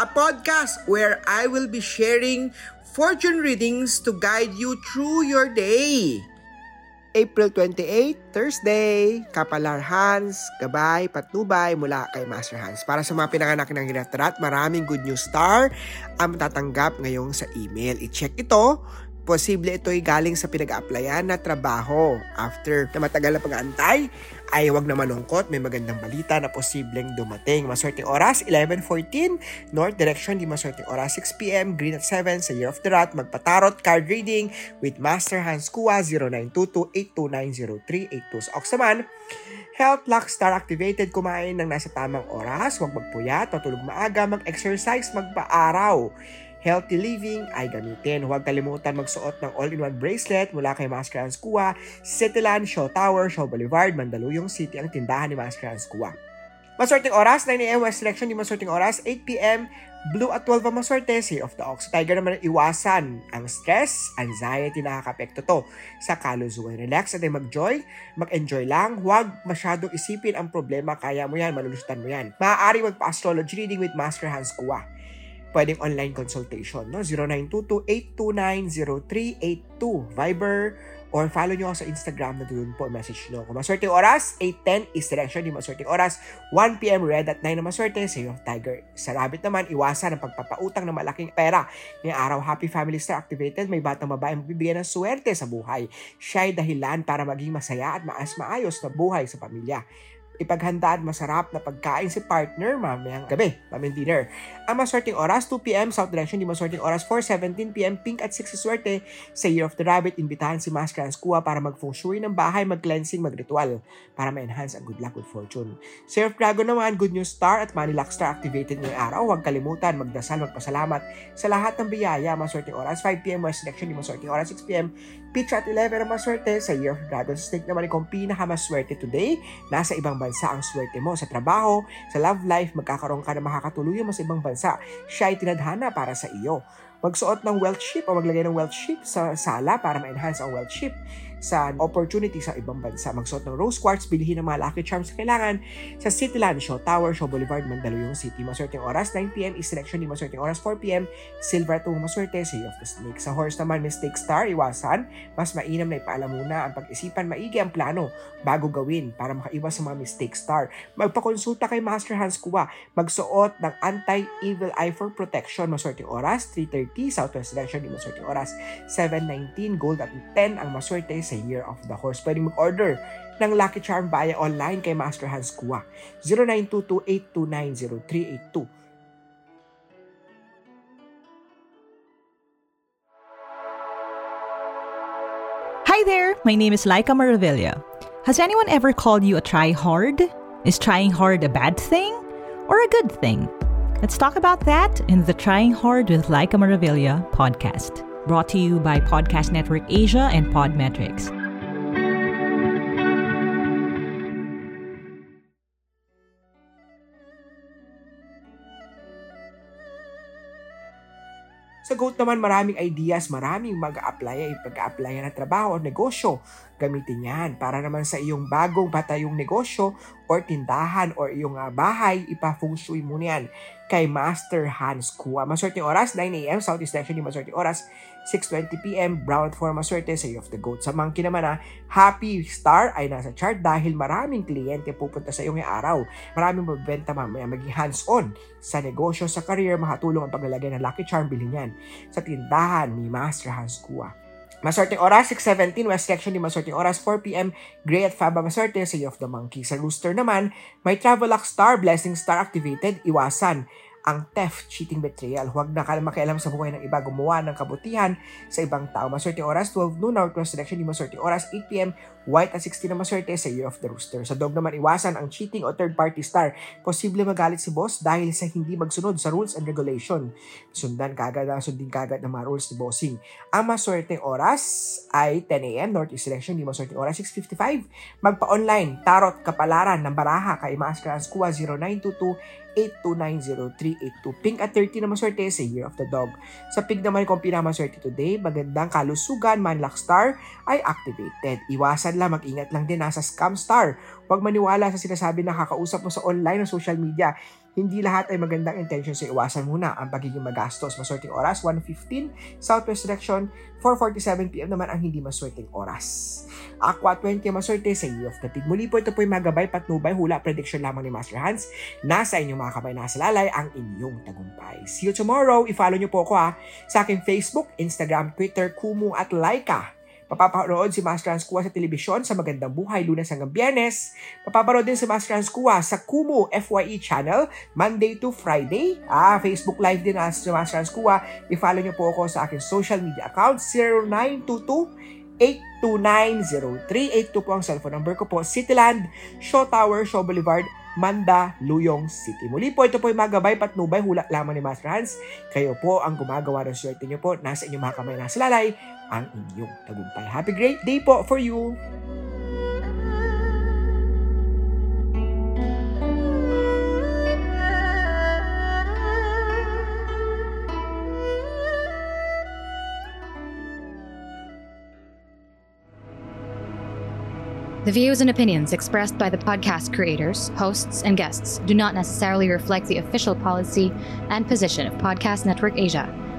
a podcast where I will be sharing fortune readings to guide you through your day. April 28, Thursday, Kapalar Hans, gabay, patnubay mula kay Master Hans. Para sa mga pinanganak ng ginatrat, maraming good news star ang matatanggap ngayong sa email. I-check ito posible ito'y galing sa pinag-applyan na trabaho. After na matagal na pag-aantay, ay huwag na malungkot, may magandang balita na posibleng dumating. Maswerteng oras, 11.14, North Direction, di maswerteng oras, 6pm, Green at 7, sa Year of the Rat, magpatarot, card reading with Master Hans Kua, 0922-8290382. Sa Ox naman, Health Lock Star activated, kumain ng nasa tamang oras, huwag magpuyat, patulog maaga, mag-exercise, magpa-araw healthy living ay gamitin. Huwag kalimutan magsuot ng all-in-one bracelet mula kay Mascarans Kua, Cityland, Shaw Tower, Shaw Boulevard, Mandaluyong City ang tindahan ni Mascarans Kua. Maswerteng oras, 9am West Selection, di maswerteng oras, 8pm, Blue at 12 ang maswerte, Sea of the Ox. Tiger naman iwasan ang stress, anxiety, nakakapekto to sa kalusugan. Relax at mag-joy, mag-enjoy lang. Huwag masyadong isipin ang problema, kaya mo yan, malulusutan mo yan. Maaari magpa-astrology reading with Master Hans Kua pwedeng online consultation, no? 0922-829-0382, Viber, or follow nyo ako sa Instagram na doon po message nyo. Kung maswerte oras, 8.10 is direction, di maswerte oras, 1pm red at 9 na maswerte, say of tiger. Sa rabbit naman, iwasan ang pagpapautang ng malaking pera. Ngayong araw, happy family star activated, may batang babae magbibigyan ng swerte sa buhay. Siya ay dahilan para maging masaya at maas maayos na buhay sa pamilya ipaghandaan masarap na pagkain si partner mamayang gabi, mamayang dinner. Ang maswerteng oras, 2pm, South Direction, di maswerteng oras, 4.17pm, Pink at 6 swerte. Sa Year of the Rabbit, imbitahan si Mas Kuha para mag-feng shui ng bahay, mag-cleansing, mag-ritual para ma-enhance ang good luck with fortune. Sa Year of Dragon naman, Good News Star at Money Luck Star activated ngayong araw. Huwag kalimutan, magdasal, magpasalamat sa lahat ng biyaya. Maswerteng oras, 5pm, West Direction, di maswerteng oras, 6pm, Pitch at 11 ang maswerte. Sa Year of Dragon Snake naman kung pinakamaswerte today, nasa ibang bansa ang swerte mo. Sa trabaho, sa love life, magkakaroon ka na makakatuluyan mo sa ibang bansa. Siya ay tinadhana para sa iyo. Magsuot ng wealth ship o maglagay ng wealth ship sa sala para ma-enhance ang wealth ship sa opportunity sa ibang bansa. Magsuot ng rose quartz, bilhin ng mga lucky charms sa kailangan sa Cityland, Show Tower, Show Boulevard, Mandaluyong City. Maswerteng oras, 9pm is selection ni maswerteng oras, 4pm, silver at maswerte, Say of the Snake. Sa horse naman, mistake star, iwasan. Mas mainam na ipaalam muna ang pag-isipan, maigi ang plano bago gawin para makaiwas sa mga mistake star. Magpakonsulta kay Master Hans Kua. Magsuot ng anti-evil eye for protection. Maswerteng oras, 3.30, Southwest Direction, di maswerteng oras, 7.19, gold at 10 ang maswerte sa Year of the Horse. Pwede mag-order ng Lucky Charm via online kay Master Hans Kua. 0922-829-0382. Hi there, my name is Laika Maravilla. Has anyone ever called you a try hard? Is trying hard a bad thing or a good thing? Let's talk about that in the Trying Hard with Laika Maravilla podcast, brought to you by Podcast Network Asia and Podmetrics. Sa GOAT naman, maraming ideas, maraming mag-a-apply, pag-a-apply na trabaho o negosyo. Gamitin yan para naman sa iyong bagong patayong negosyo or tindahan or iyong uh, bahay, ipa-feng shui mo niyan kay Master Hans Kua. Maswerte oras, 9 a.m. Southeast Direction, maswerte oras, 6.20pm, Brown for maswerte sa of the Goat. Sa monkey naman na happy star ay nasa chart dahil maraming kliyente pupunta sa iyong araw. Maraming magbenta mamaya, maging hands-on sa negosyo, sa career, makatulong ang paglalagay ng lucky charm, bilhin yan sa tindahan ni Master Hans Kua. Maswerteng oras, 6.17, West Section di maswerteng oras, 4pm, Gray at Faba maswerte sa of the Monkey. Sa Rooster naman, may Travel Luck Star, Blessing Star activated, iwasan ang theft, cheating, betrayal. Huwag na ka makialam sa buhay ng iba, gumawa ng kabutihan sa ibang tao. Maswerte oras, 12 noon, Northwest Selection, di maswerte oras, 8pm, White at 16 na maswerte sa Year of the Rooster. Sa dog naman, iwasan ang cheating o third-party star. Posible magalit si boss dahil sa hindi magsunod sa rules and regulation. Sundan kagad ang sundin kagad ng mga rules ni bossing. Ang maswerte oras ay 10am, Northeast Selection, di maswerte oras, 6.55. Magpa-online, tarot, kapalaran ng baraha kay Maas Kuha 0922 8290382. Pink at 30 na maswerte sa Year of the Dog. Sa pig naman kung pinamaswerte today, magandang kalusugan, manlock star ay activated. Iwasan lang, mag-ingat lang din nasa scam star. Huwag maniwala sa sinasabi na kakausap mo sa online o social media. Hindi lahat ay magandang intention sa iwasan muna ang pagiging magastos. Maswerteng oras, 1.15, Southwest Direction, 4.47pm naman ang hindi maswerteng oras. Aqua 20 maswerte sa Year of the Pig. Muli po ito po yung magabay, patnubay, hula, prediction lamang ni Master Hans. Nasa inyong mga kamay nasa lalay ang inyong tagumpay. See you tomorrow. I-follow nyo po ako ha sa aking Facebook, Instagram, Twitter, Kumu at Laika. Mapapanood si Master Hans Kua sa telebisyon sa Magandang Buhay lunes hanggang biyernes. Mapapanood din si Master Hans Kua sa Kumu FYE channel Monday to Friday. Ah, Facebook Live din as si Master Hans Kua. I-follow niyo po ako sa aking social media account 0922 8290382 po ang cellphone number ko po. Cityland, Shaw Tower, Shaw Boulevard, Manda, Luyong City. Muli po, ito po yung magabay patnubay, hula lamang ni Master Hans. Kayo po ang gumagawa ng swerte niyo po. Nasa inyong mga kamay, nasa lalay ang inyong tagumpay. Happy great day po for you! The views and opinions expressed by the podcast creators, hosts, and guests do not necessarily reflect the official policy and position of Podcast Network Asia,